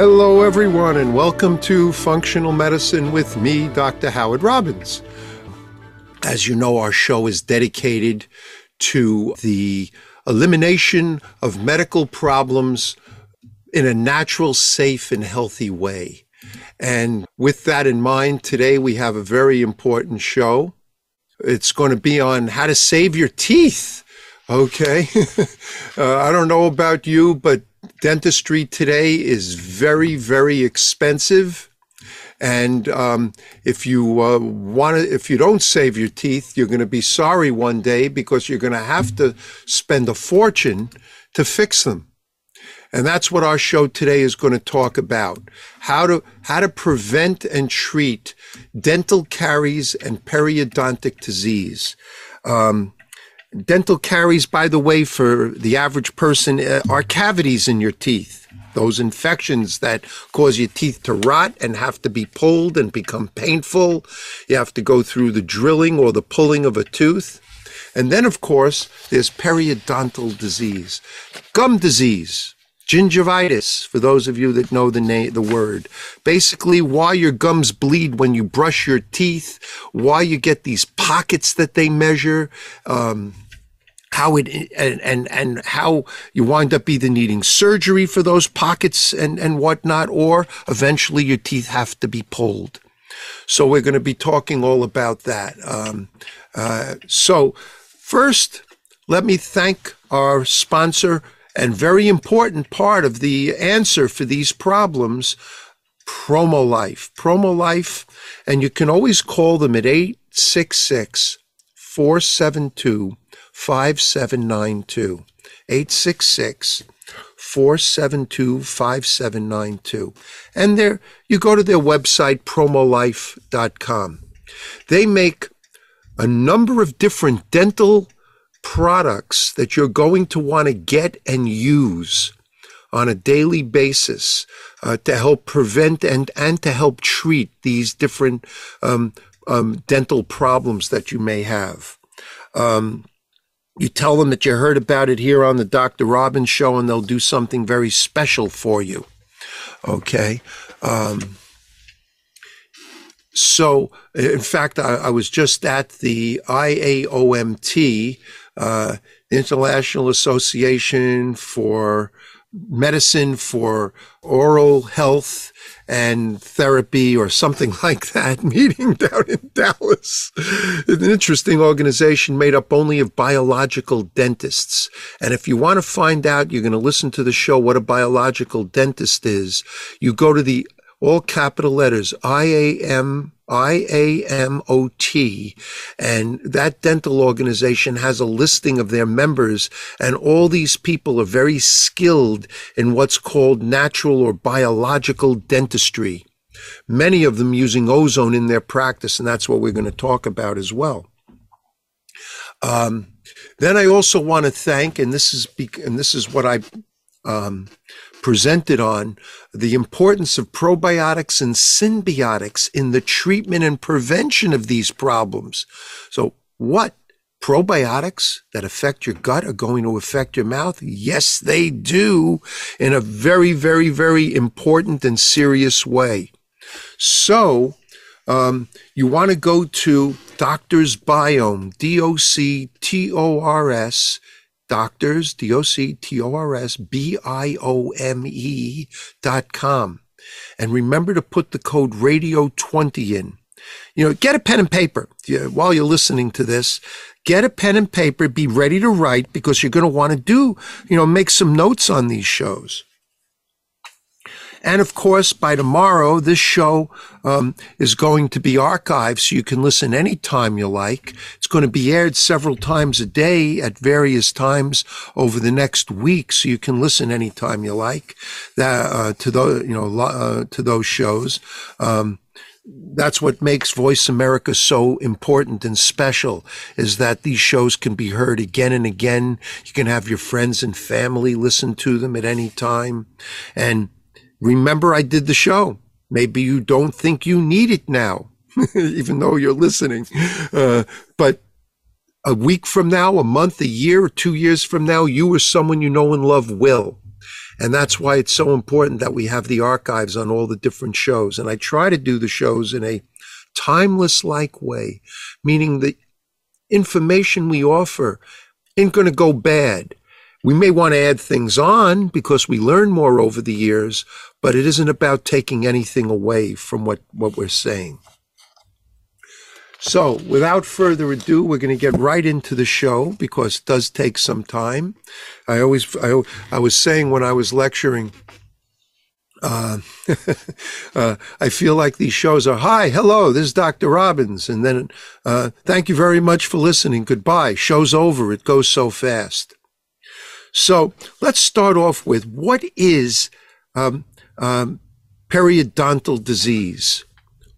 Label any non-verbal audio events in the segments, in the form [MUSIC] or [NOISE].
Hello, everyone, and welcome to Functional Medicine with me, Dr. Howard Robbins. As you know, our show is dedicated to the elimination of medical problems in a natural, safe, and healthy way. And with that in mind, today we have a very important show. It's going to be on how to save your teeth. Okay. [LAUGHS] uh, I don't know about you, but dentistry today is very, very expensive. And um, if you uh, want to, if you don't save your teeth, you're going to be sorry one day because you're going to have to spend a fortune to fix them. And that's what our show today is going to talk about. How to, how to prevent and treat dental caries and periodontic disease. Um, dental caries, by the way, for the average person, uh, are cavities in your teeth those infections that cause your teeth to rot and have to be pulled and become painful. You have to go through the drilling or the pulling of a tooth. And then, of course, there's periodontal disease, gum disease, gingivitis, for those of you that know the name, the word. Basically, why your gums bleed when you brush your teeth, why you get these pockets that they measure. Um, how it and, and and how you wind up either needing surgery for those pockets and and whatnot, or eventually your teeth have to be pulled. So we're going to be talking all about that. Um, uh, so first, let me thank our sponsor and very important part of the answer for these problems, Promolife. Promo Life, and you can always call them at 866 472 5792. 866 472 5792. And there, you go to their website, promolife.com. They make a number of different dental products that you're going to want to get and use on a daily basis uh, to help prevent and, and to help treat these different um, um, dental problems that you may have. Um, you tell them that you heard about it here on the Dr. Robbins show, and they'll do something very special for you. Okay. Um, so, in fact, I, I, was just at the IAOMT, uh, International Association for Medicine for Oral Health and therapy or something [LAUGHS] like that meeting [LAUGHS] down in Dallas. An interesting organization made up only of biological dentists. And if you want to find out, you're going to listen to the show, what a biological dentist is. You go to the all capital letters, IAM IAMOT. And that dental organization has a listing of their members. And all these people are very skilled in what's called natural or biological dentistry. Many of them using ozone in their practice. And that's what we're going to talk about as well. Um, then I also want to thank, and this is, and this is what I um, presented on the importance of probiotics and symbiotics in the treatment and prevention of these problems. So, what probiotics that affect your gut are going to affect your mouth? Yes, they do in a very, very, very important and serious way. So, um, you want to go to Doctor's Biome, D O C T O R S doctors, D-O-C-T-O-R-S, B-I-O-M-E dot com. And remember to put the code radio 20 in. You know, get a pen and paper while you're listening to this. Get a pen and paper, be ready to write because you're going to want to do, you know, make some notes on these shows. And of course, by tomorrow, this show um, is going to be archived so you can listen anytime you like. It's going to be aired several times a day at various times over the next week, so you can listen anytime you like that uh, to those you know uh, to those shows. Um, that's what makes Voice America so important and special is that these shows can be heard again and again. You can have your friends and family listen to them at any time. And remember, I did the show. Maybe you don't think you need it now, [LAUGHS] even though you're listening. Uh, but a week from now, a month, a year, two years from now, you or someone you know and love will. And that's why it's so important that we have the archives on all the different shows. And I try to do the shows in a timeless like way, meaning the information we offer ain't going to go bad. We may want to add things on because we learn more over the years, but it isn't about taking anything away from what, what we're saying. So, without further ado, we're going to get right into the show because it does take some time. I always, I, I was saying when I was lecturing, uh, [LAUGHS] uh, I feel like these shows are, hi, hello, this is Dr. Robbins. And then, uh, thank you very much for listening. Goodbye. Show's over. It goes so fast. So let's start off with what is um, um, periodontal disease?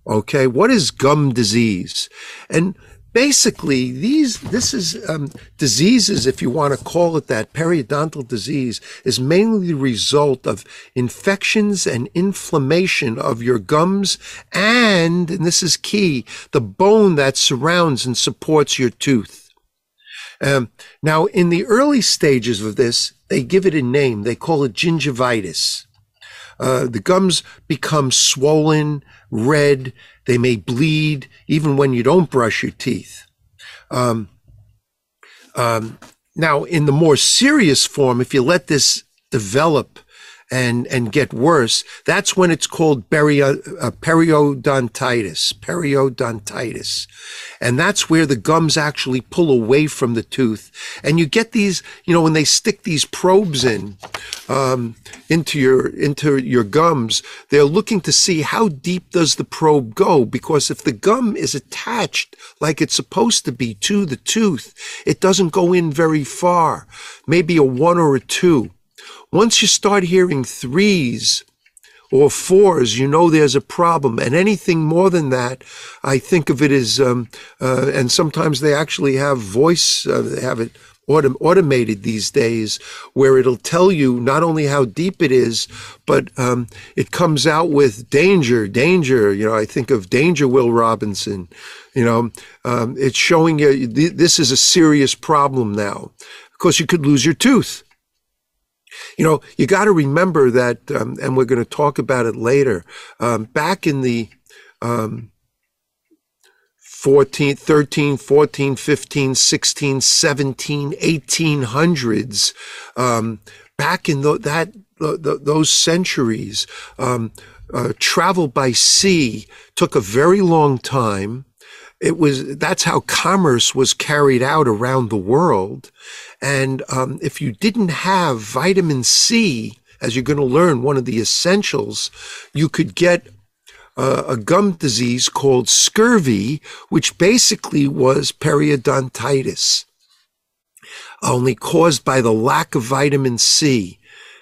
Okay, what is gum disease? And basically, these this is um, diseases, if you want to call it that. Periodontal disease is mainly the result of infections and inflammation of your gums, and and this is key, the bone that surrounds and supports your tooth. Um, now, in the early stages of this, they give it a name. They call it gingivitis. Uh, the gums become swollen, red. They may bleed even when you don't brush your teeth. Um, um, now, in the more serious form, if you let this develop and and get worse, that's when it's called perio, uh, periodontitis. Periodontitis, and that's where the gums actually pull away from the tooth, and you get these. You know, when they stick these probes in um, into your into your gums, they're looking to see how deep does the probe go, because if the gum is attached like it's supposed to be to the tooth, it doesn't go in very far, maybe a one or a two. Once you start hearing threes or fours, you know there's a problem. And anything more than that, I think of it as, um, uh, and sometimes they actually have voice, uh, they have it autom- automated these days, where it'll tell you not only how deep it is, but um, it comes out with danger, danger. You know, I think of Danger Will Robinson. You know, um, it's showing you th- this is a serious problem now. Of course, you could lose your tooth. You know, you got to remember that, um, and we're going to talk about it later. Um, back in the um, 14, 13, 14, 15, 16, 17, 1800s, um, back in the, that the, those centuries, um, uh, travel by sea took a very long time. It was that's how commerce was carried out around the world, and um, if you didn't have vitamin C, as you're going to learn, one of the essentials, you could get uh, a gum disease called scurvy, which basically was periodontitis, only caused by the lack of vitamin C.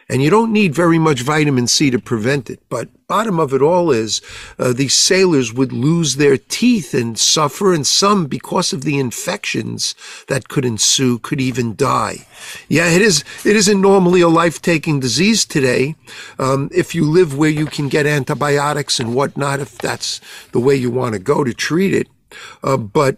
And you don't need very much vitamin C to prevent it. But bottom of it all is uh, these sailors would lose their teeth and suffer, and some, because of the infections that could ensue, could even die. Yeah, it is. It isn't normally a life-taking disease today. Um, if you live where you can get antibiotics and whatnot, if that's the way you want to go to treat it, uh, but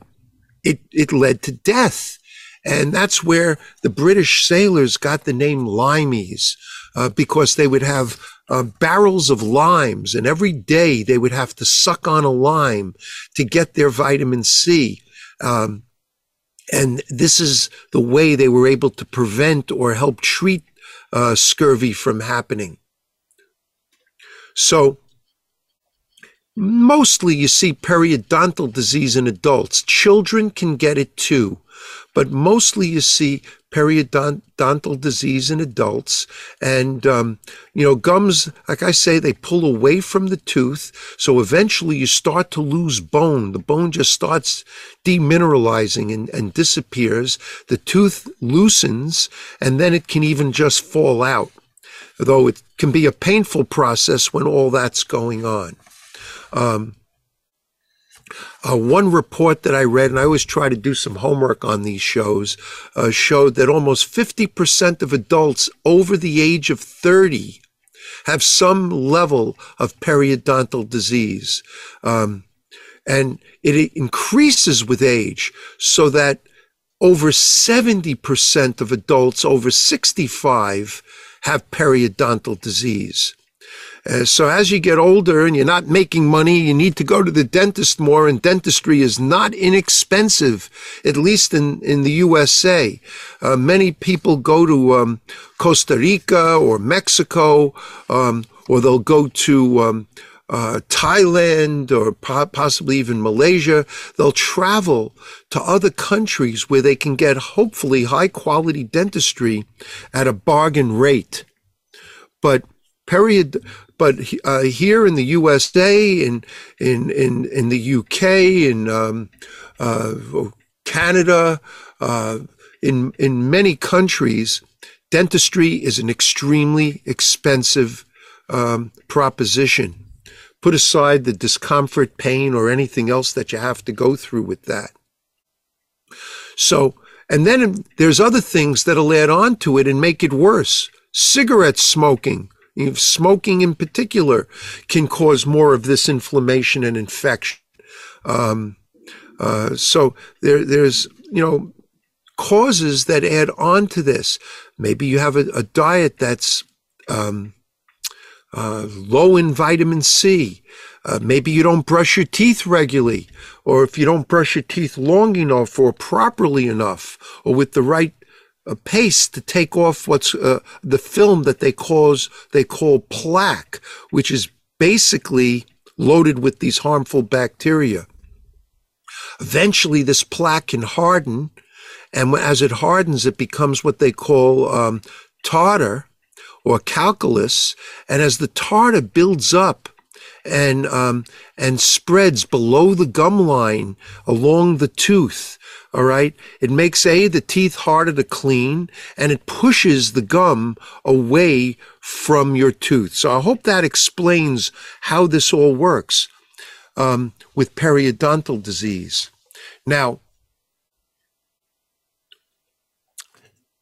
it it led to death. And that's where the British sailors got the name limeys uh, because they would have uh, barrels of limes, and every day they would have to suck on a lime to get their vitamin C. Um, and this is the way they were able to prevent or help treat uh, scurvy from happening. So, mostly you see periodontal disease in adults. Children can get it too, but mostly you see periodontal disease in adults. And, um, you know, gums, like I say, they pull away from the tooth. So eventually you start to lose bone. The bone just starts demineralizing and, and disappears. The tooth loosens and then it can even just fall out. Though it can be a painful process when all that's going on. Um, Uh, one report that I read, and I always try to do some homework on these shows, uh, showed that almost 50% of adults over the age of 30 have some level of periodontal disease. Um, and it increases with age so that over 70% of adults over 65 have periodontal disease. Uh, so as you get older and you're not making money, you need to go to the dentist more, and dentistry is not inexpensive, at least in, in the USA. Uh, many people go to um, Costa Rica or Mexico, um, or they'll go to um, uh, Thailand or po- possibly even Malaysia. They'll travel to other countries where they can get hopefully high quality dentistry at a bargain rate. But period, but uh, here in the USA, in in in in the UK, in um, uh, Canada, uh, in in many countries, dentistry is an extremely expensive um, proposition. Put aside the discomfort, pain, or anything else that you have to go through with that. So, and then there's other things that'll add on to it and make it worse. Cigarette smoking Smoking in particular can cause more of this inflammation and infection. Um, uh, so there, there's, you know, causes that add on to this. Maybe you have a, a diet that's um, uh, low in vitamin C. Uh, maybe you don't brush your teeth regularly, or if you don't brush your teeth long enough or properly enough, or with the right a paste to take off what's uh, the film that they cause they call plaque, which is basically loaded with these harmful bacteria. Eventually, this plaque can harden, and as it hardens, it becomes what they call um, tartar or calculus. And as the tartar builds up and um, and spreads below the gum line along the tooth, all right. It makes A, the teeth harder to clean, and it pushes the gum away from your tooth. So I hope that explains how this all works um, with periodontal disease. Now,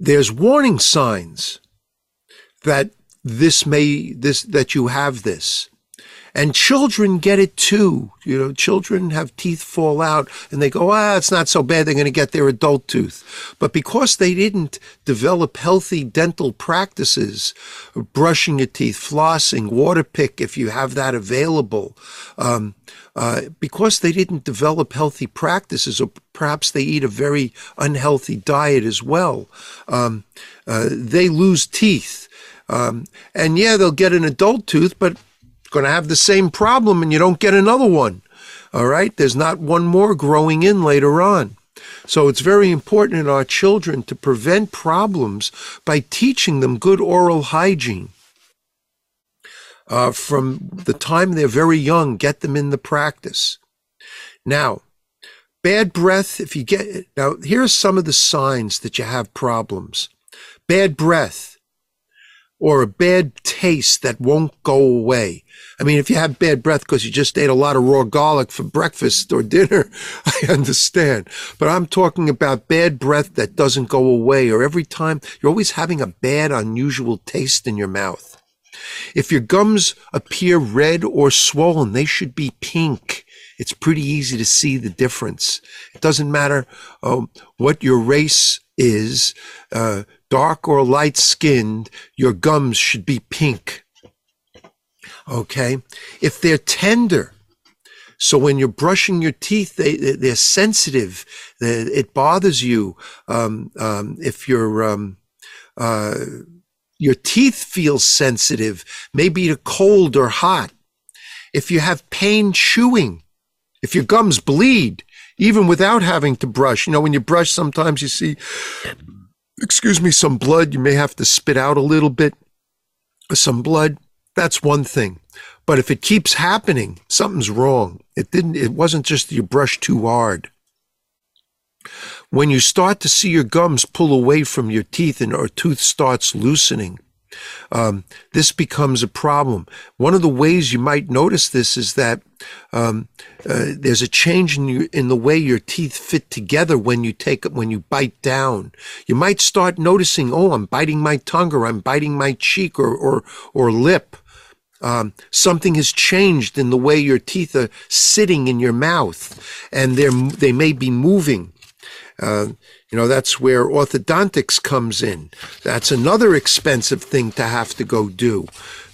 there's warning signs that this may this that you have this and children get it too. You know, children have teeth fall out and they go, ah, it's not so bad. They're going to get their adult tooth. But because they didn't develop healthy dental practices, brushing your teeth, flossing, water pick, if you have that available, um, uh, because they didn't develop healthy practices, or perhaps they eat a very unhealthy diet as well, um, uh, they lose teeth. Um, and yeah, they'll get an adult tooth, but going to have the same problem and you don't get another one. All right. There's not one more growing in later on. So it's very important in our children to prevent problems by teaching them good oral hygiene. Uh, from the time they're very young, get them in the practice. Now, bad breath, if you get, now here's some of the signs that you have problems. Bad breath or a bad taste that won't go away. I mean, if you have bad breath because you just ate a lot of raw garlic for breakfast or dinner, [LAUGHS] I understand. But I'm talking about bad breath that doesn't go away or every time you're always having a bad, unusual taste in your mouth. If your gums appear red or swollen, they should be pink. It's pretty easy to see the difference. It doesn't matter um, what your race is, uh, dark or light skinned, your gums should be pink. Okay. If they're tender, so when you're brushing your teeth, they, they're sensitive. It bothers you. Um, um, if your um, uh, your teeth feel sensitive, maybe to cold or hot. If you have pain chewing, if your gums bleed, even without having to brush, you know, when you brush, sometimes you see, excuse me, some blood. You may have to spit out a little bit, some blood that's one thing. But if it keeps happening, something's wrong. It didn't, it wasn't just you brush too hard. When you start to see your gums pull away from your teeth and or tooth starts loosening, um, this becomes a problem. One of the ways you might notice this is that um, uh, there's a change in, you, in the way your teeth fit together when you take when you bite down. You might start noticing, oh, I'm biting my tongue, or I'm biting my cheek, or or or lip. Um, something has changed in the way your teeth are sitting in your mouth, and they're they may be moving. Uh, you know, that's where orthodontics comes in. That's another expensive thing to have to go do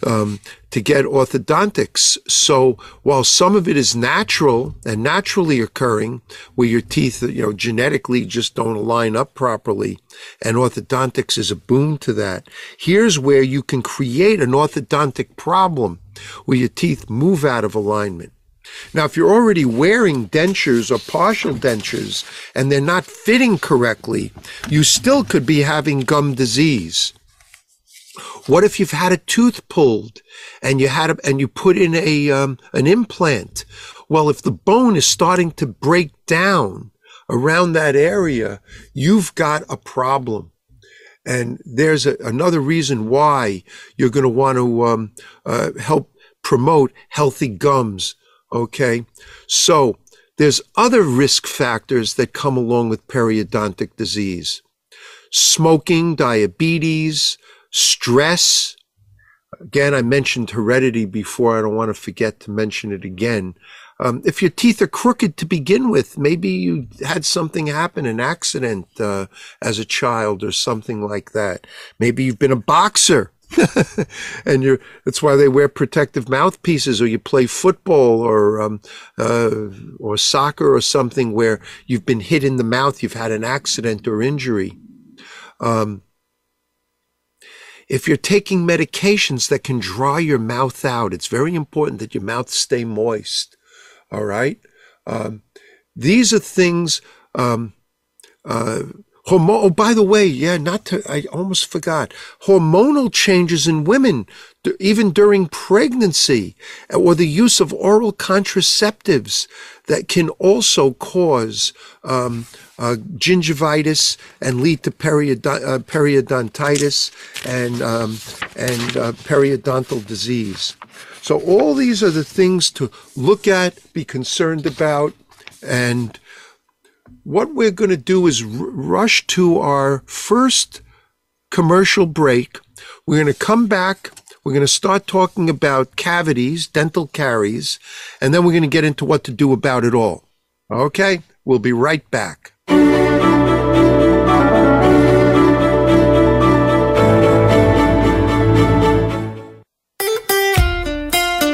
um, to get orthodontics. So while some of it is natural and naturally occurring, where your teeth, you know, genetically just don't line up properly, and orthodontics is a boon to that. Here's where you can create an orthodontic problem where your teeth move out of alignment. Now, if you're already wearing dentures or partial dentures and they're not fitting correctly, you still could be having gum disease. What if you've had a tooth pulled and you had a, and you put in a um, an implant? Well, if the bone is starting to break down around that area, you've got a problem. And there's a, another reason why you're going to want to um, uh, help promote healthy gums Okay. So there's other risk factors that come along with periodontic disease. Smoking, diabetes, stress. Again, I mentioned heredity before. I don't want to forget to mention it again. Um, if your teeth are crooked to begin with, maybe you had something happen, an accident uh, as a child or something like that. Maybe you've been a boxer [LAUGHS] and you that's why they wear protective mouthpieces or you play football or um, uh, or soccer or something where you've been hit in the mouth you've had an accident or injury. Um, if you're taking medications that can dry your mouth out it's very important that your mouth stay moist all right? Um, these are things um, uh, Oh, by the way, yeah, not to, I almost forgot. Hormonal changes in women, even during pregnancy, or the use of oral contraceptives that can also cause um, uh, gingivitis and lead to period- uh, periodontitis and, um, and uh, periodontal disease. So, all these are the things to look at, be concerned about, and what we're going to do is r- rush to our first commercial break. We're going to come back. We're going to start talking about cavities, dental caries, and then we're going to get into what to do about it all. Okay? We'll be right back.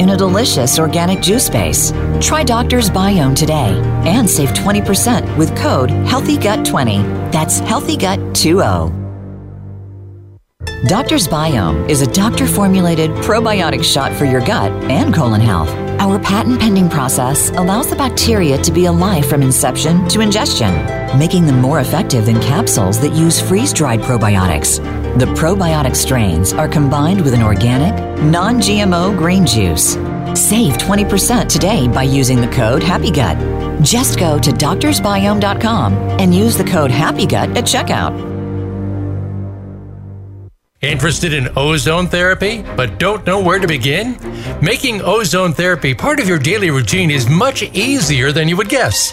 in a delicious organic juice base. Try Doctor's Biome today and save 20% with code HEALTHYGUT20. That's HEALTHYGUT20. Doctor's Biome is a doctor formulated probiotic shot for your gut and colon health. Our patent pending process allows the bacteria to be alive from inception to ingestion, making them more effective than capsules that use freeze dried probiotics. The probiotic strains are combined with an organic, non GMO green juice. Save 20% today by using the code HAPPYGUT. Just go to doctorsbiome.com and use the code HAPPYGUT at checkout. Interested in ozone therapy, but don't know where to begin? Making ozone therapy part of your daily routine is much easier than you would guess.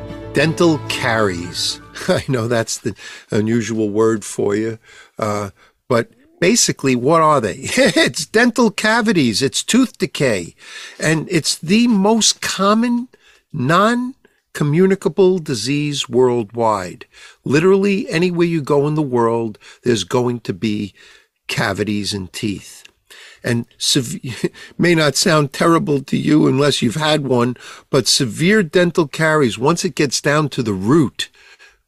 dental caries. [LAUGHS] I know that's the unusual word for you, uh, but basically, what are they? [LAUGHS] it's dental cavities, it's tooth decay, and it's the most common non communicable disease worldwide. Literally, anywhere you go in the world, there's going to be cavities in teeth and sev- [LAUGHS] may not sound terrible to you unless you've had one, but severe dental caries, once it gets down to the root,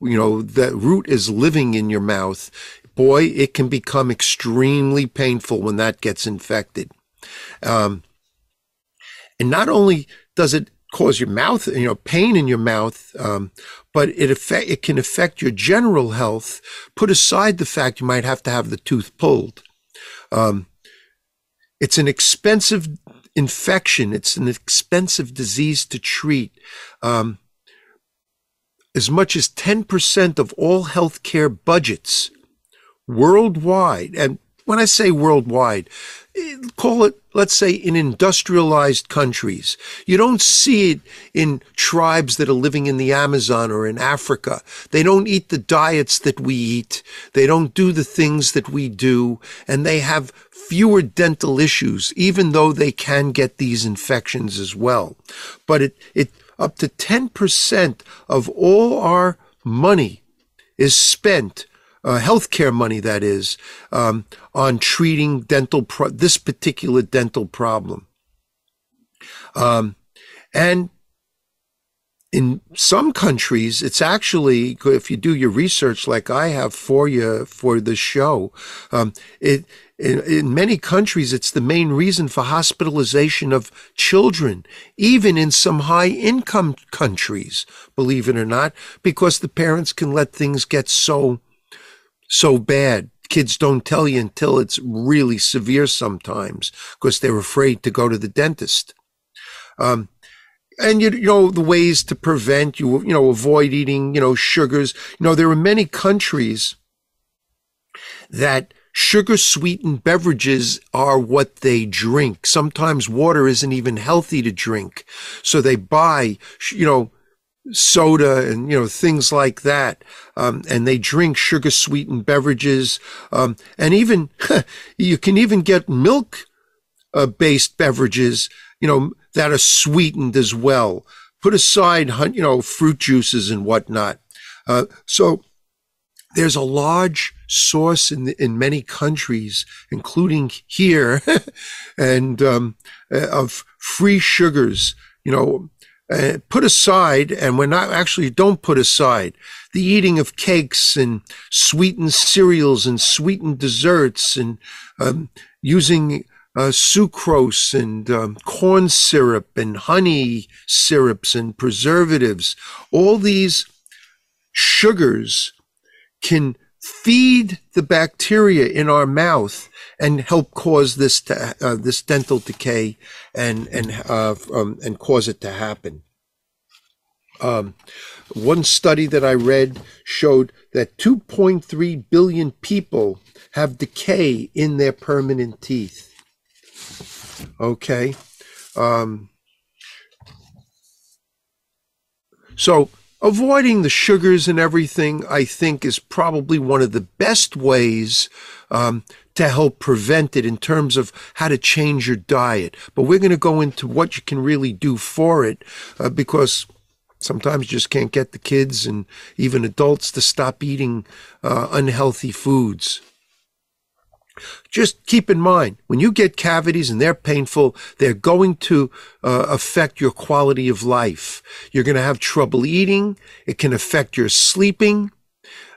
you know, that root is living in your mouth. Boy, it can become extremely painful when that gets infected. Um, and not only does it cause your mouth, you know, pain in your mouth, um, but it affect, it can affect your general health. Put aside the fact you might have to have the tooth pulled. Um, it's an expensive infection. It's an expensive disease to treat. Um, as much as 10% of all healthcare budgets worldwide, and when I say worldwide, call it, let's say, in industrialized countries. You don't see it in tribes that are living in the Amazon or in Africa. They don't eat the diets that we eat. They don't do the things that we do. And they have fewer dental issues, even though they can get these infections as well. But it, it, up to 10% of all our money is spent uh, healthcare money, that is, um, on treating dental pro- this particular dental problem. Um, and in some countries, it's actually if you do your research like I have for you for the show, um, it in, in, many countries it's the main reason for hospitalization of children, even in some high income countries, believe it or not, because the parents can let things get so so bad. Kids don't tell you until it's really severe sometimes because they're afraid to go to the dentist. Um, and you, you know the ways to prevent you you know avoid eating you know sugars. You know there are many countries that sugar sweetened beverages are what they drink. Sometimes water isn't even healthy to drink. So they buy you know soda and you know things like that um, and they drink sugar sweetened beverages um, and even [LAUGHS] you can even get milk uh, based beverages you know that are sweetened as well. Put aside you know fruit juices and whatnot. Uh, so there's a large source in in many countries including here [LAUGHS] and um, uh, of free sugars you know uh, put aside, and we're not actually don't put aside the eating of cakes and sweetened cereals and sweetened desserts and um, using uh, sucrose and um, corn syrup and honey syrups and preservatives. All these sugars can feed the bacteria in our mouth and help cause this to, uh, this dental decay and and uh, um, and cause it to happen. Um, one study that I read showed that 2.3 billion people have decay in their permanent teeth. Okay. Um, so avoiding the sugars and everything, I think, is probably one of the best ways um, to help prevent it in terms of how to change your diet. But we're going to go into what you can really do for it uh, because sometimes you just can't get the kids and even adults to stop eating uh, unhealthy foods. Just keep in mind, when you get cavities and they're painful, they're going to uh, affect your quality of life. You're going to have trouble eating. It can affect your sleeping.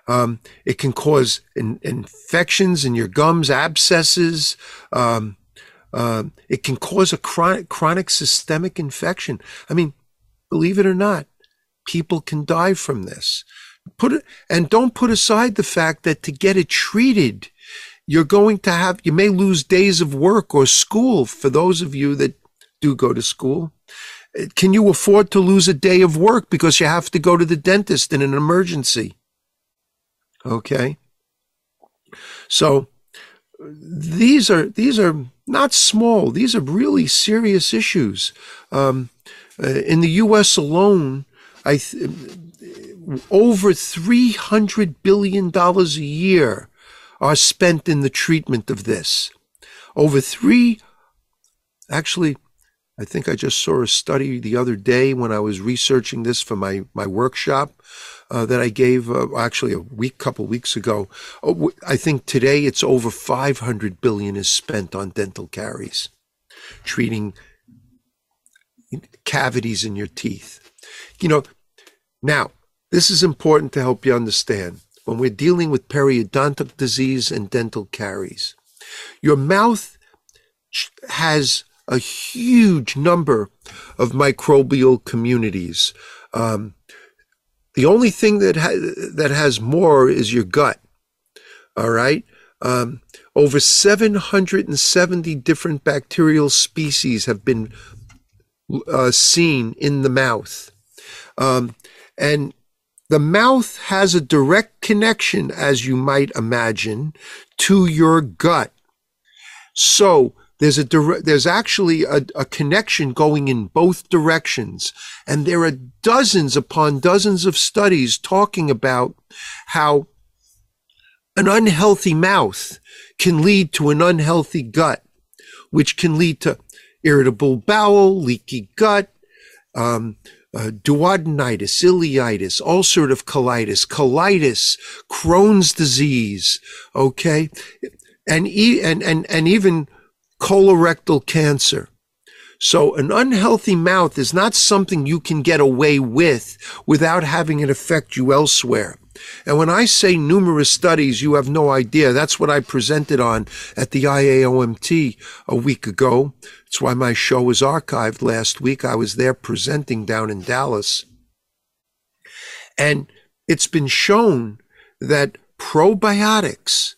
Um, it can cause in, infections in your gums, abscesses. Um, uh, it can cause a chronic, chronic systemic infection. I mean, believe it or not, people can die from this. put it, and don't put aside the fact that to get it treated, you're going to have, you may lose days of work or school for those of you that do go to school. Can you afford to lose a day of work because you have to go to the dentist in an emergency? Okay. So these are these are not small. These are really serious issues. Um, uh, in the U.S. alone, I th- over three hundred billion dollars a year are spent in the treatment of this. Over three, actually, I think I just saw a study the other day when I was researching this for my my workshop uh, that I gave uh, actually a week, couple weeks ago. Oh, I think today it's over 500 billion is spent on dental caries, treating cavities in your teeth. You know, now this is important to help you understand when we're dealing with periodontic disease and dental caries. Your mouth has a huge number of microbial communities. Um, the only thing that ha- that has more is your gut. All right. Um, over 770 different bacterial species have been uh, seen in the mouth. Um, and the mouth has a direct connection, as you might imagine, to your gut. So there's a there's actually a, a connection going in both directions. And there are dozens upon dozens of studies talking about how an unhealthy mouth can lead to an unhealthy gut, which can lead to irritable bowel, leaky gut, um, uh, duodenitis, ileitis, ulcerative colitis, colitis, Crohn's disease, okay, and e- and and and even colorectal cancer. So an unhealthy mouth is not something you can get away with without having it affect you elsewhere. And when I say numerous studies, you have no idea. That's what I presented on at the IAOMT a week ago. It's why my show was archived last week. I was there presenting down in Dallas. And it's been shown that probiotics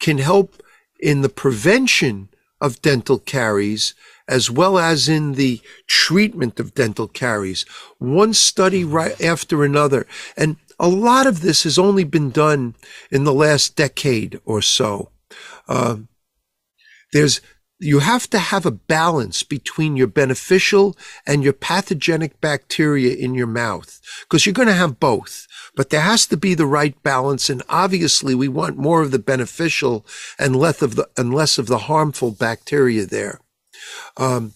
can help in the prevention of dental caries as well as in the treatment of dental caries, one study right after another. And a lot of this has only been done in the last decade or so. Uh, there's you have to have a balance between your beneficial and your pathogenic bacteria in your mouth because you're going to have both but there has to be the right balance. And obviously we want more of the beneficial and less of the, and less of the harmful bacteria there. Um,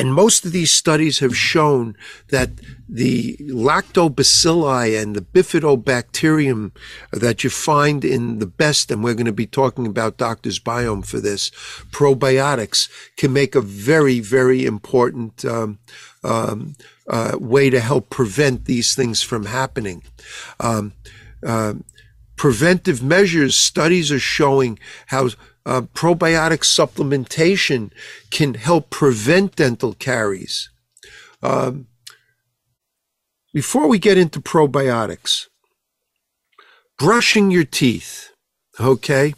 and most of these studies have shown that the lactobacilli and the bifidobacterium that you find in the best, and we're going to be talking about Doctor's Biome for this, probiotics can make a very, very important um, um, uh, way to help prevent these things from happening. Um, uh, preventive measures, studies are showing how uh, probiotic supplementation can help prevent dental caries. Um, before we get into probiotics, brushing your teeth, okay?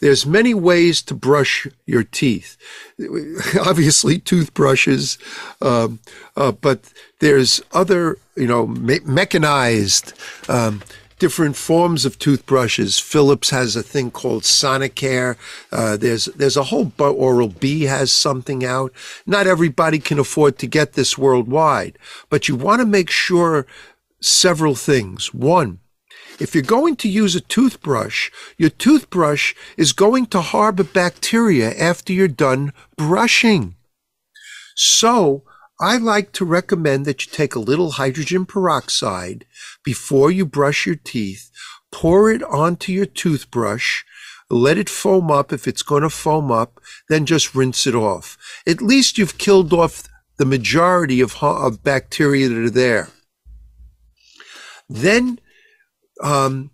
There's many ways to brush your teeth. [LAUGHS] Obviously, toothbrushes, um, uh, but there's other, you know, me- mechanized um, different forms of toothbrushes. Philips has a thing called Sonicare. Uh, there's there's a whole Oral B has something out. Not everybody can afford to get this worldwide, but you want to make sure several things. One, if you're going to use a toothbrush, your toothbrush is going to harbor bacteria after you're done brushing. So I like to recommend that you take a little hydrogen peroxide before you brush your teeth, pour it onto your toothbrush, let it foam up if it's going to foam up, then just rinse it off. At least you've killed off the majority of, of bacteria that are there. Then um,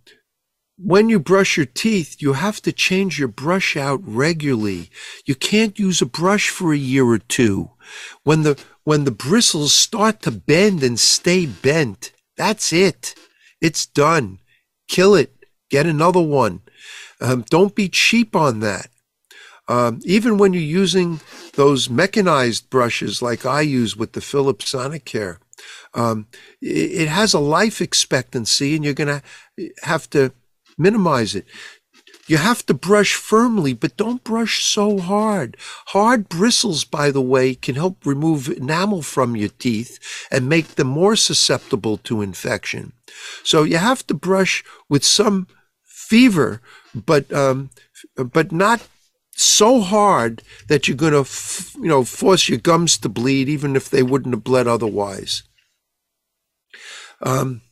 when you brush your teeth, you have to change your brush out regularly. You can't use a brush for a year or two. When the when the bristles start to bend and stay bent, that's it. It's done. Kill it. Get another one. Um, don't be cheap on that. Um, even when you're using those mechanized brushes like I use with the Philips Sonicare, um, it, it has a life expectancy and you're going to have to minimize it. You have to brush firmly, but don't brush so hard. Hard bristles, by the way, can help remove enamel from your teeth and make them more susceptible to infection. So you have to brush with some fever, but um, but not so hard that you're going to, f- you know, force your gums to bleed, even if they wouldn't have bled otherwise. Um,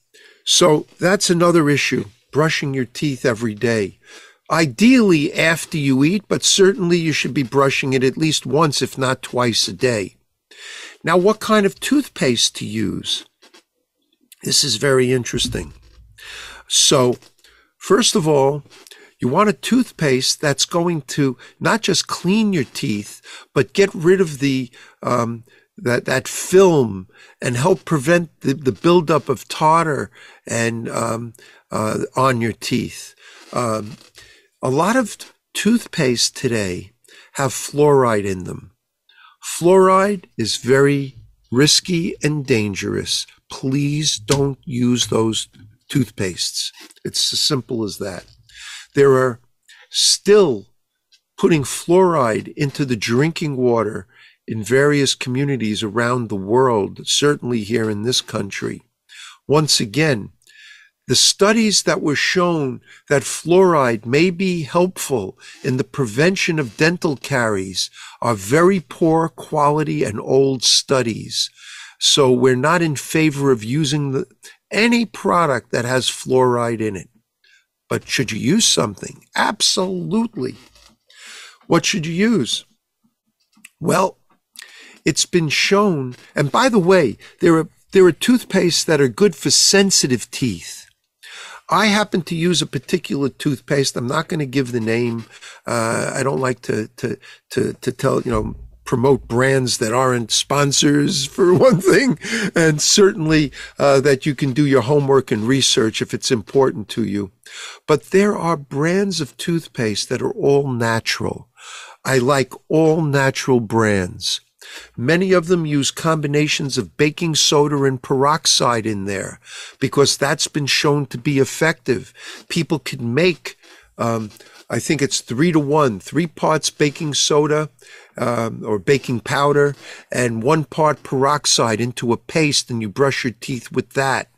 so that's another issue: brushing your teeth every day. Ideally after you eat, but certainly you should be brushing it at least once, if not twice a day. Now, what kind of toothpaste to use? This is very interesting. So, first of all, you want a toothpaste that's going to not just clean your teeth, but get rid of the um, that that film and help prevent the, the buildup of tartar and um, uh, on your teeth. Um, a lot of toothpaste today have fluoride in them. Fluoride is very risky and dangerous. Please don't use those toothpastes. It's as simple as that. There are still putting fluoride into the drinking water in various communities around the world, certainly here in this country. Once again, the studies that were shown that fluoride may be helpful in the prevention of dental caries are very poor quality and old studies. So we're not in favor of using the, any product that has fluoride in it. But should you use something? Absolutely. What should you use? Well, it's been shown, and by the way, there are there are toothpastes that are good for sensitive teeth. I happen to use a particular toothpaste. I'm not going to give the name. Uh, I don't like to, to, to, to tell, you know, promote brands that aren't sponsors [LAUGHS] for one thing, and certainly uh, that you can do your homework and research if it's important to you. But there are brands of toothpaste that are all natural. I like all natural brands. Many of them use combinations of baking soda and peroxide in there because that's been shown to be effective. People can make, um, I think it's three to one, three parts baking soda um, or baking powder and one part peroxide into a paste, and you brush your teeth with that.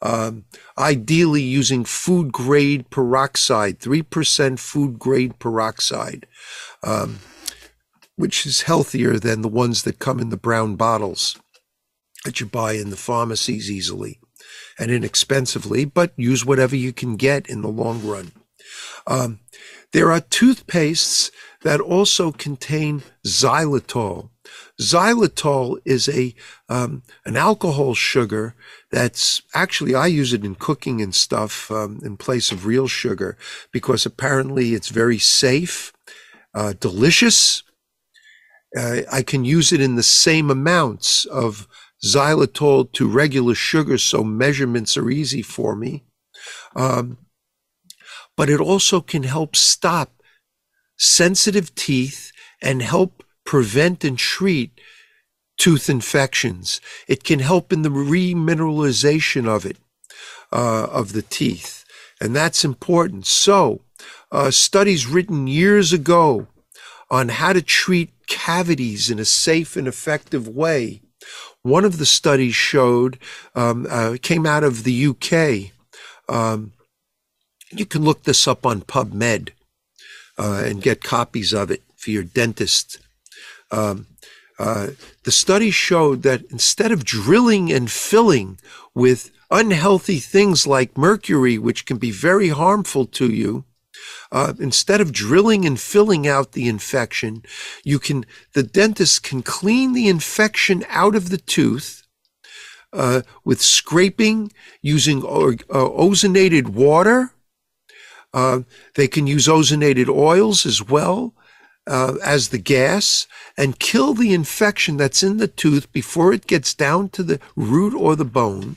Um, ideally using food grade peroxide, 3% food grade peroxide. Um, which is healthier than the ones that come in the brown bottles that you buy in the pharmacies easily and inexpensively, but use whatever you can get in the long run. Um, there are toothpastes that also contain xylitol. Xylitol is a um, an alcohol sugar that's actually I use it in cooking and stuff um, in place of real sugar because apparently it's very safe, uh, delicious, uh, I can use it in the same amounts of xylitol to regular sugar, so measurements are easy for me. Um, but it also can help stop sensitive teeth and help prevent and treat tooth infections. It can help in the remineralization of it, uh, of the teeth. And that's important. So, uh, studies written years ago on how to treat cavities in a safe and effective way. One of the studies showed, um, uh, came out of the UK. Um, you can look this up on PubMed uh, and get copies of it for your dentist. Um, uh, the study showed that instead of drilling and filling with unhealthy things like mercury, which can be very harmful to you, uh, instead of drilling and filling out the infection, you can the dentist can clean the infection out of the tooth uh, with scraping using uh, ozonated water. Uh, they can use ozonated oils as well. Uh, as the gas and kill the infection that's in the tooth before it gets down to the root or the bone.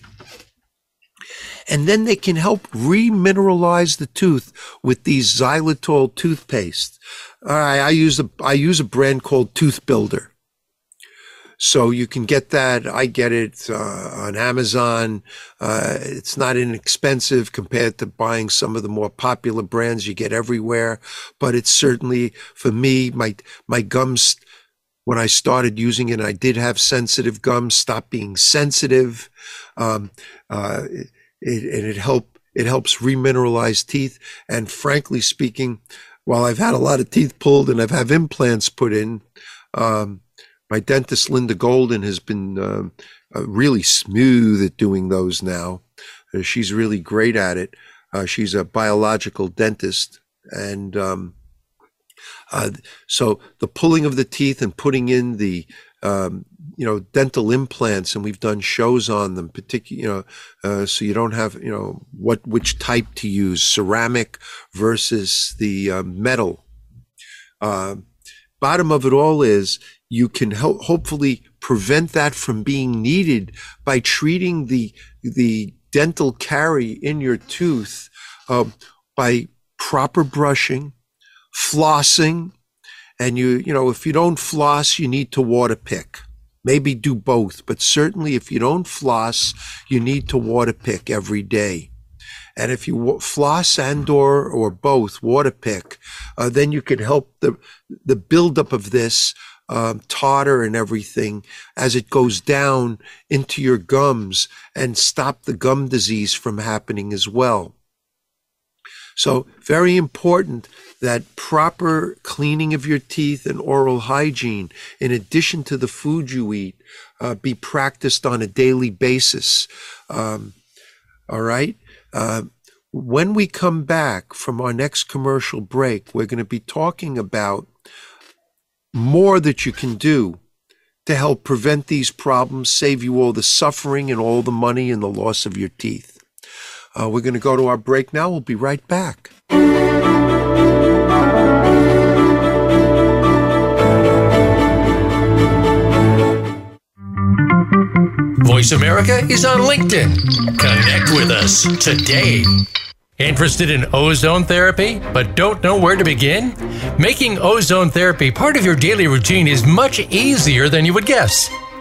And then they can help remineralize the tooth with these xylitol toothpaste. I, I use a I use a brand called Tooth Builder. So you can get that. I get it uh, on Amazon. Uh, it's not inexpensive compared to buying some of the more popular brands you get everywhere. But it's certainly for me, my my gums. When I started using it, I did have sensitive gums. Stop being sensitive, um, uh, it, and it help it helps remineralize teeth. And frankly speaking, while I've had a lot of teeth pulled and I've had implants put in. Um, my dentist, Linda Golden, has been uh, uh, really smooth at doing those now. Uh, she's really great at it. Uh, she's a biological dentist. And um, uh, so the pulling of the teeth and putting in the um, you know dental implants and we've done shows on them particular you know uh, so you don't have you know what which type to use ceramic versus the uh, metal uh, bottom of it all is you can help hopefully prevent that from being needed by treating the the dental carie in your tooth uh, by proper brushing, flossing, and you you know if you don't floss, you need to water pick. Maybe do both, but certainly if you don't floss, you need to water pick every day. And if you floss and or or both water pick, uh, then you can help the the buildup of this um, tartar and everything as it goes down into your gums and stop the gum disease from happening as well. So, very important that proper cleaning of your teeth and oral hygiene, in addition to the food you eat, uh, be practiced on a daily basis. Um, all right. Uh, when we come back from our next commercial break, we're going to be talking about more that you can do to help prevent these problems, save you all the suffering and all the money and the loss of your teeth. Uh, we're going to go to our break now. We'll be right back. Voice America is on LinkedIn. Connect with us today. Interested in ozone therapy, but don't know where to begin? Making ozone therapy part of your daily routine is much easier than you would guess.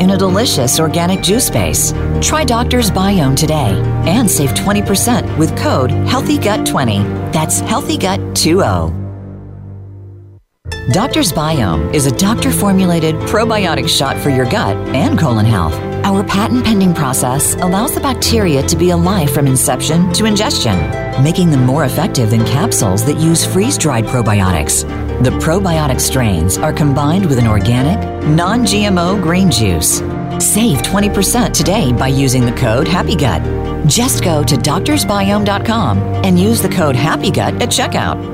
in a delicious organic juice base. Try Doctor's Biome today and save 20% with code HEALTHYGUT20. That's HEALTHYGUT20. Doctor's Biome is a doctor formulated probiotic shot for your gut and colon health. Our patent pending process allows the bacteria to be alive from inception to ingestion, making them more effective than capsules that use freeze dried probiotics. The probiotic strains are combined with an organic, non GMO green juice. Save 20% today by using the code HAPPYGUT. Just go to doctorsbiome.com and use the code HAPPYGUT at checkout.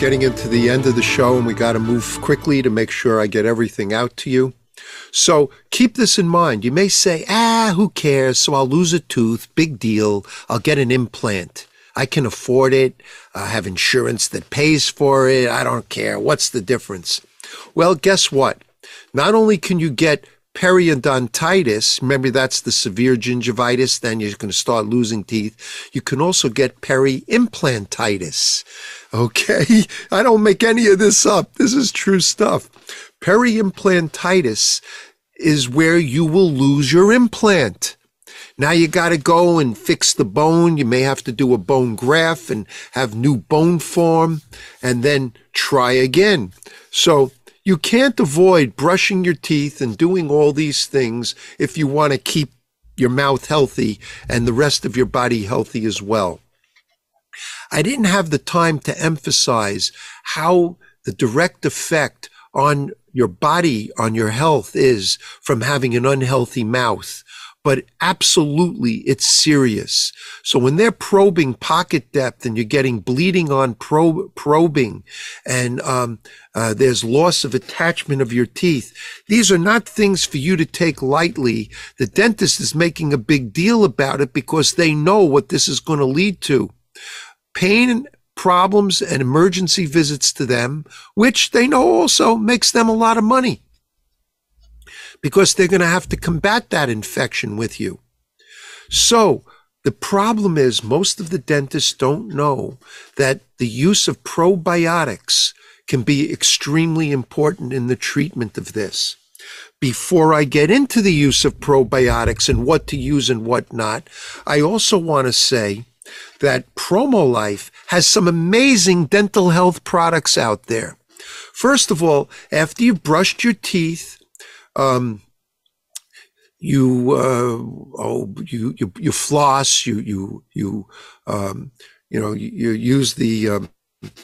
getting into the end of the show, and we got to move quickly to make sure I get everything out to you. So keep this in mind. You may say, ah, who cares? So I'll lose a tooth. Big deal. I'll get an implant. I can afford it. I have insurance that pays for it. I don't care. What's the difference? Well, guess what? Not only can you get periodontitis, remember that's the severe gingivitis, then you're going to start losing teeth. You can also get periimplantitis. Okay? [LAUGHS] I don't make any of this up. This is true stuff. Periimplantitis is where you will lose your implant. Now you got to go and fix the bone. You may have to do a bone graft and have new bone form and then try again. So you can't avoid brushing your teeth and doing all these things if you want to keep your mouth healthy and the rest of your body healthy as well. I didn't have the time to emphasize how the direct effect on your body, on your health is from having an unhealthy mouth. But absolutely, it's serious. So when they're probing pocket depth and you're getting bleeding on probe, probing and um, uh, there's loss of attachment of your teeth, these are not things for you to take lightly. The dentist is making a big deal about it because they know what this is going to lead to. Pain problems and emergency visits to them, which they know also makes them a lot of money because they're going to have to combat that infection with you. So the problem is most of the dentists don't know that the use of probiotics can be extremely important in the treatment of this. Before I get into the use of probiotics and what to use and what not, I also want to say that PromoLife has some amazing dental health products out there. First of all, after you've brushed your teeth, um, you uh, oh you, you you floss, you you you um, you know you, you use the um,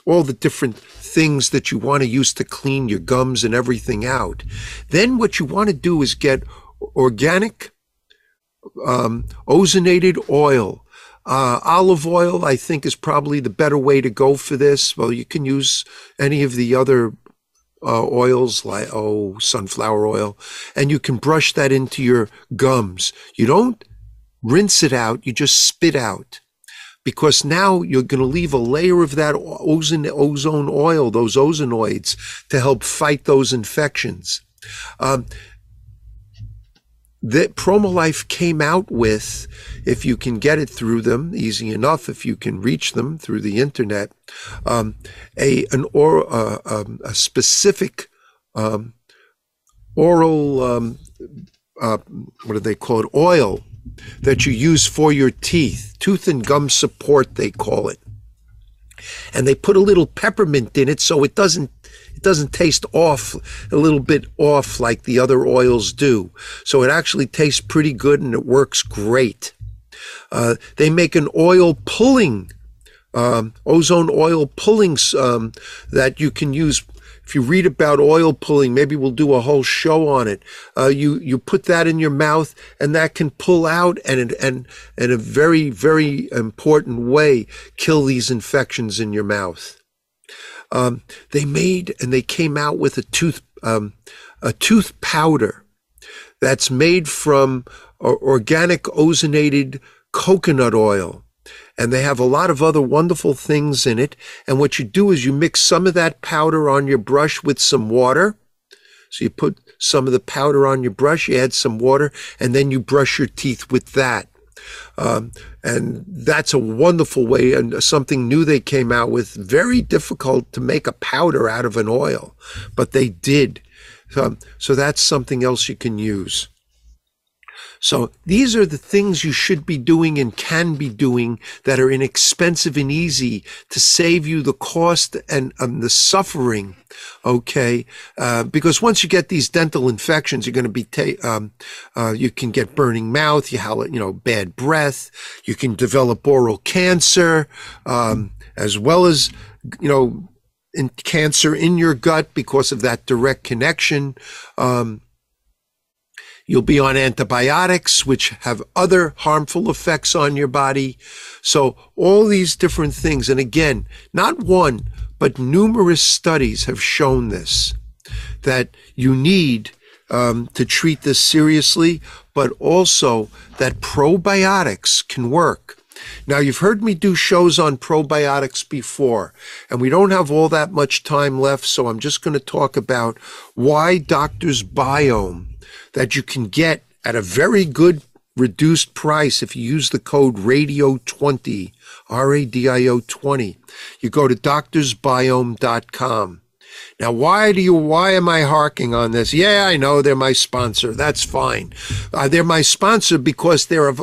all the different things that you want to use to clean your gums and everything out. Then what you want to do is get organic um, ozonated oil uh, olive oil, I think, is probably the better way to go for this. Well, you can use any of the other uh, oils like, oh, sunflower oil, and you can brush that into your gums. You don't rinse it out, you just spit out. Because now you're going to leave a layer of that ozone, oil, those ozonides, to help fight those infections. Um, that PromoLife came out with, if you can get it through them, easy enough if you can reach them through the internet, um, a an or uh, um, a specific um, oral um, uh, what do they call it oil that you use for your teeth, tooth and gum support they call it, and they put a little peppermint in it so it doesn't it doesn't taste off a little bit off like the other oils do. So it actually tastes pretty good and it works great. Uh, they make an oil pulling, um, ozone oil pulling um, that you can use. If you read about oil pulling, maybe we'll do a whole show on it. Uh, you you put that in your mouth, and that can pull out and and in a very very important way kill these infections in your mouth. Um, they made and they came out with a tooth um, a tooth powder that's made from organic ozonated coconut oil. And they have a lot of other wonderful things in it. And what you do is you mix some of that powder on your brush with some water. So you put some of the powder on your brush, you add some water, and then you brush your teeth with that. Um, and that's a wonderful way and something new they came out with. Very difficult to make a powder out of an oil, but they did. Um, so that's something else you can use. So these are the things you should be doing and can be doing that are inexpensive and easy to save you the cost and um, the suffering. Okay, uh, because once you get these dental infections, you're going to be ta- um, uh, you can get burning mouth, you have you know bad breath, you can develop oral cancer, um, as well as you know in cancer in your gut because of that direct connection. Um, You'll be on antibiotics, which have other harmful effects on your body. So all these different things. And again, not one, but numerous studies have shown this, that you need um, to treat this seriously, but also that probiotics can work. Now, you've heard me do shows on probiotics before, and we don't have all that much time left, so I'm just going to talk about why Doctor's Biome that you can get at a very good reduced price if you use the code radio20 r-a-d-i-o 20 you go to doctorsbiome.com now why do you why am i harking on this? Yeah i know they're my sponsor. That's fine. Uh, they're my sponsor because they're a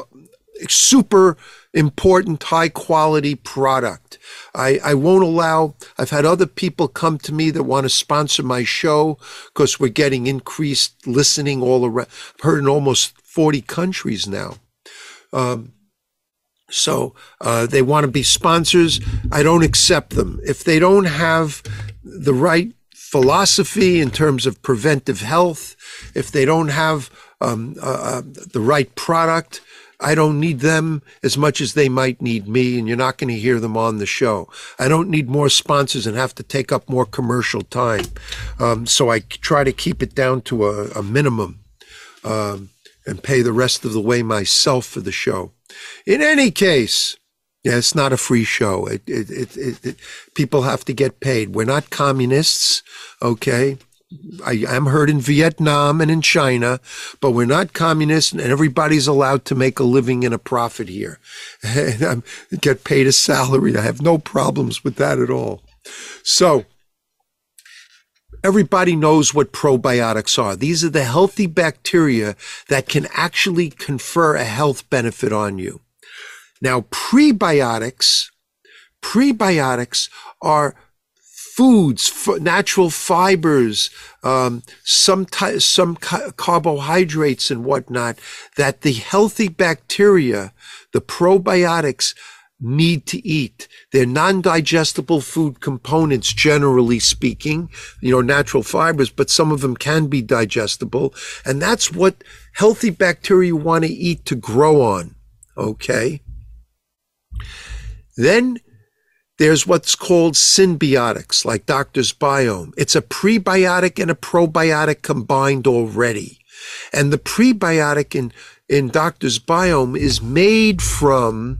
super important high quality product I, I won't allow, I've had other people come to me that want to sponsor my show because we're getting increased listening all around. I've heard in almost 40 countries now. Um, so uh, they want to be sponsors. I don't accept them. If they don't have the right philosophy in terms of preventive health, if they don't have um, uh, uh the right product, I don't need them as much as they might need me, and you're not going to hear them on the show. I don't need more sponsors and have to take up more commercial time. Um, so I try to keep it down to a, a minimum um, and pay the rest of the way myself for the show. In any case, yeah, it's not a free show. It, it, it, people have to get paid. We're not communists, okay? I am heard in Vietnam and in China, but we're not communists and everybody's allowed to make a living and a profit here [LAUGHS] and I get paid a salary. I have no problems with that at all. So everybody knows what probiotics are. These are the healthy bacteria that can actually confer a health benefit on you. Now, prebiotics, prebiotics are foods, f- natural fibers, um, some some ca- carbohydrates and whatnot that the healthy bacteria, the probiotics, need to eat. They're non-digestible food components, generally speaking, you know, natural fibers, but some of them can be digestible. And that's what healthy bacteria want to eat to grow on. Okay. Then there's what's called synbiotics, like Doctor's Biome. It's a prebiotic and a probiotic combined already. And the prebiotic in, in Doctor's Biome is made from,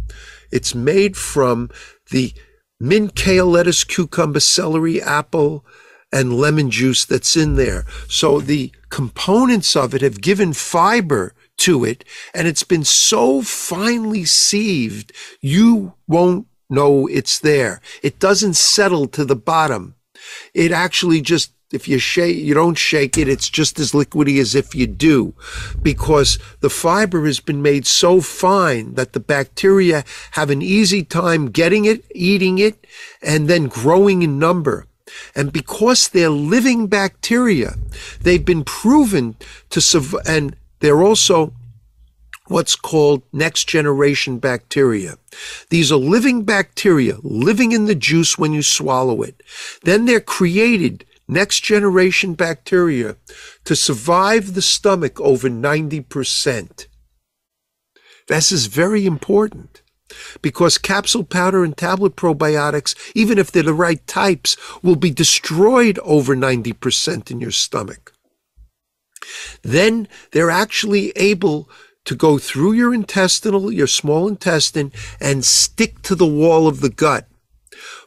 it's made from the mint, kale, lettuce, cucumber, celery, apple, and lemon juice that's in there. So the components of it have given fiber to it, and it's been so finely sieved, you won't know it's there. It doesn't settle to the bottom. It actually just if you shake you don't shake it it's just as liquidy as if you do because the fiber has been made so fine that the bacteria have an easy time getting it eating it and then growing in number and because they're living bacteria they've been proven to survive and they're also what's called next generation bacteria. These are living bacteria living in the juice when you swallow it. Then they're created next generation bacteria to survive the stomach over 90%. This is very important because capsule powder and tablet probiotics, even if they're the right types, will be destroyed over 90% in your stomach. Then they're actually able to go through your intestinal, your small intestine, and stick to the wall of the gut.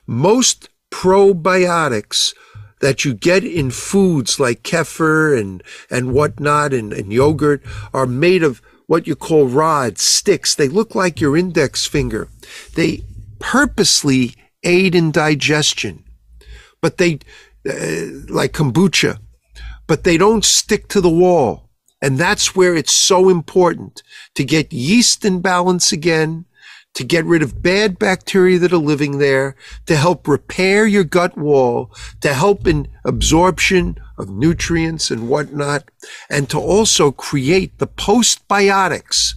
Most probiotics that you get in foods like kefir and, and whatnot and, and yogurt are made of what you call rods, sticks. They look like your index finger. They purposely aid in digestion, but they, uh, like kombucha, but they don't stick to the wall. And that's where it's so important to get yeast in balance again, to get rid of bad bacteria that are living there, to help repair your gut wall, to help in absorption of nutrients and whatnot, and to also create the postbiotics.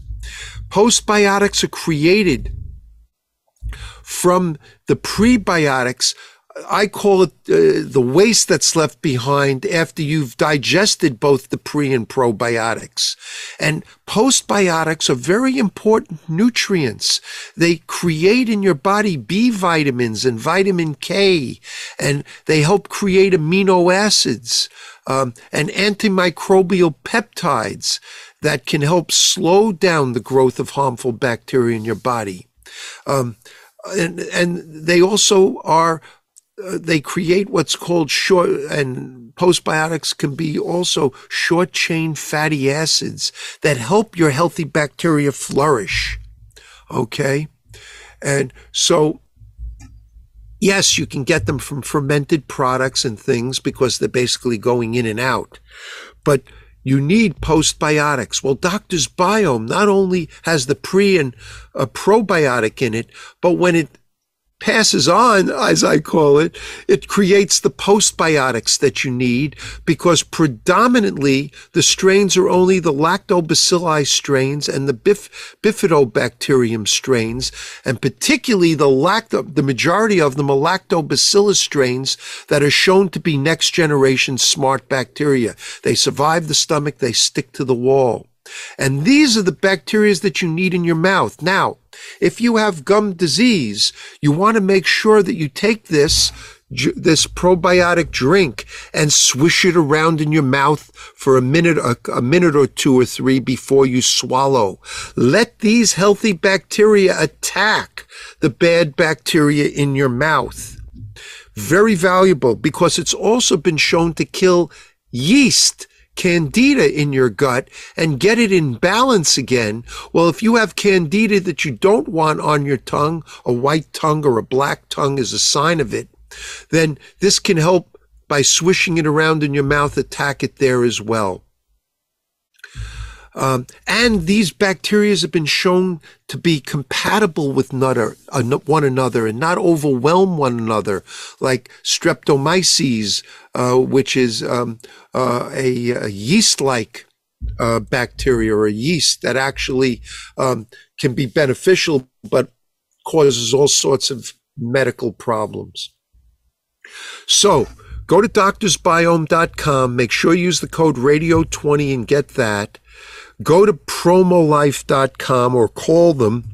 Postbiotics are created from the prebiotics I call it uh, the waste that's left behind after you've digested both the pre and probiotics. And postbiotics are very important nutrients. They create in your body B vitamins and vitamin K, and they help create amino acids um, and antimicrobial peptides that can help slow down the growth of harmful bacteria in your body. Um, and, and they also are they create what's called short and postbiotics can be also short chain fatty acids that help your healthy bacteria flourish. Okay. And so, yes, you can get them from fermented products and things because they're basically going in and out. But you need postbiotics. Well, Doctor's Biome not only has the pre and a probiotic in it, but when it passes on, as I call it, it creates the postbiotics that you need because predominantly the strains are only the lactobacilli strains and the bif- bifidobacterium strains, and particularly the lacto, the majority of them are lactobacillus strains that are shown to be next generation smart bacteria. They survive the stomach, they stick to the wall. And these are the bacteria that you need in your mouth. Now, if you have gum disease, you want to make sure that you take this this probiotic drink and swish it around in your mouth for a minute a, a minute or two or three before you swallow. Let these healthy bacteria attack the bad bacteria in your mouth. Very valuable because it's also been shown to kill yeast candida in your gut and get it in balance again. Well, if you have candida that you don't want on your tongue, a white tongue or a black tongue is a sign of it, then this can help by swishing it around in your mouth, attack it there as well. Um, and these bacteria have been shown to be compatible with another, uh, one another and not overwhelm one another, like streptomyces, uh, which is um, uh, a, a yeast-like uh, bacteria or a yeast that actually um, can be beneficial but causes all sorts of medical problems. So, go to doctorsbiome.com. Make sure you use the code radio20 and get that go to promolife.com or call them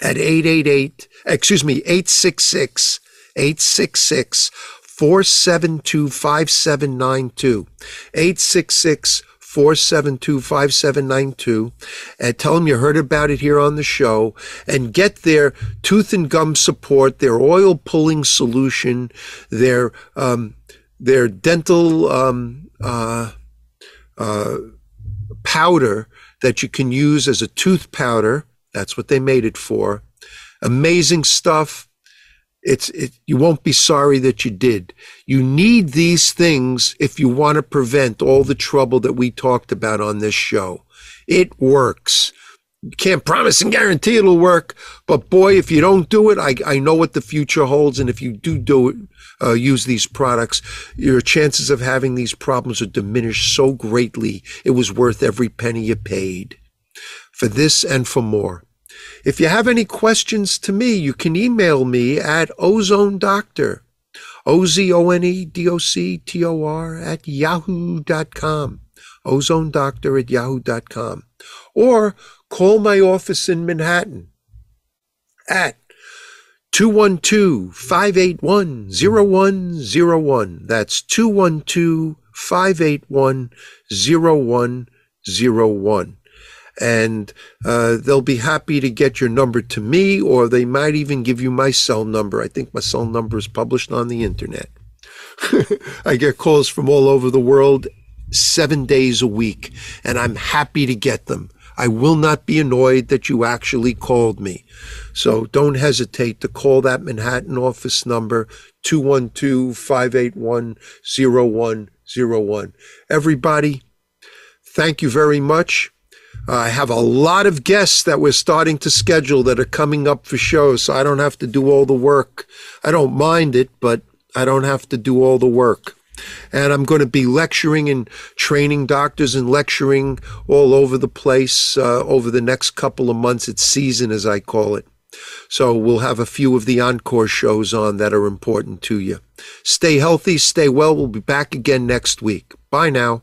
at 888, excuse me, 866 866 472 5792. 866 472 5792 and tell them you heard about it here on the show and get their tooth and gum support, their oil pulling solution, their, um, their dental, um, uh, uh, powder that you can use as a tooth powder. That's what they made it for. Amazing stuff. It's it, you won't be sorry that you did. You need these things if you want to prevent all the trouble that we talked about on this show. It works. Can't promise and guarantee it'll work, but boy, if you don't do it, I, I know what the future holds. And if you do do it, uh, use these products, your chances of having these problems are diminished so greatly. It was worth every penny you paid for this and for more. If you have any questions to me, you can email me at ozone doctor, O-Z-O-N-E-D-O-C-T-O-R at yahoo.com, ozone doctor at yahoo.com, or call my office in Manhattan at 212 581 0101. That's 212 581 0101. And uh, they'll be happy to get your number to me, or they might even give you my cell number. I think my cell number is published on the internet. [LAUGHS] I get calls from all over the world seven days a week, and I'm happy to get them. I will not be annoyed that you actually called me. So don't hesitate to call that Manhattan office number 212-581-0101. Everybody, thank you very much. Uh, I have a lot of guests that we're starting to schedule that are coming up for shows, so I don't have to do all the work. I don't mind it, but I don't have to do all the work. And I'm going to be lecturing and training doctors and lecturing all over the place uh, over the next couple of months. It's season, as I call it. So we'll have a few of the encore shows on that are important to you. Stay healthy, stay well. We'll be back again next week. Bye now.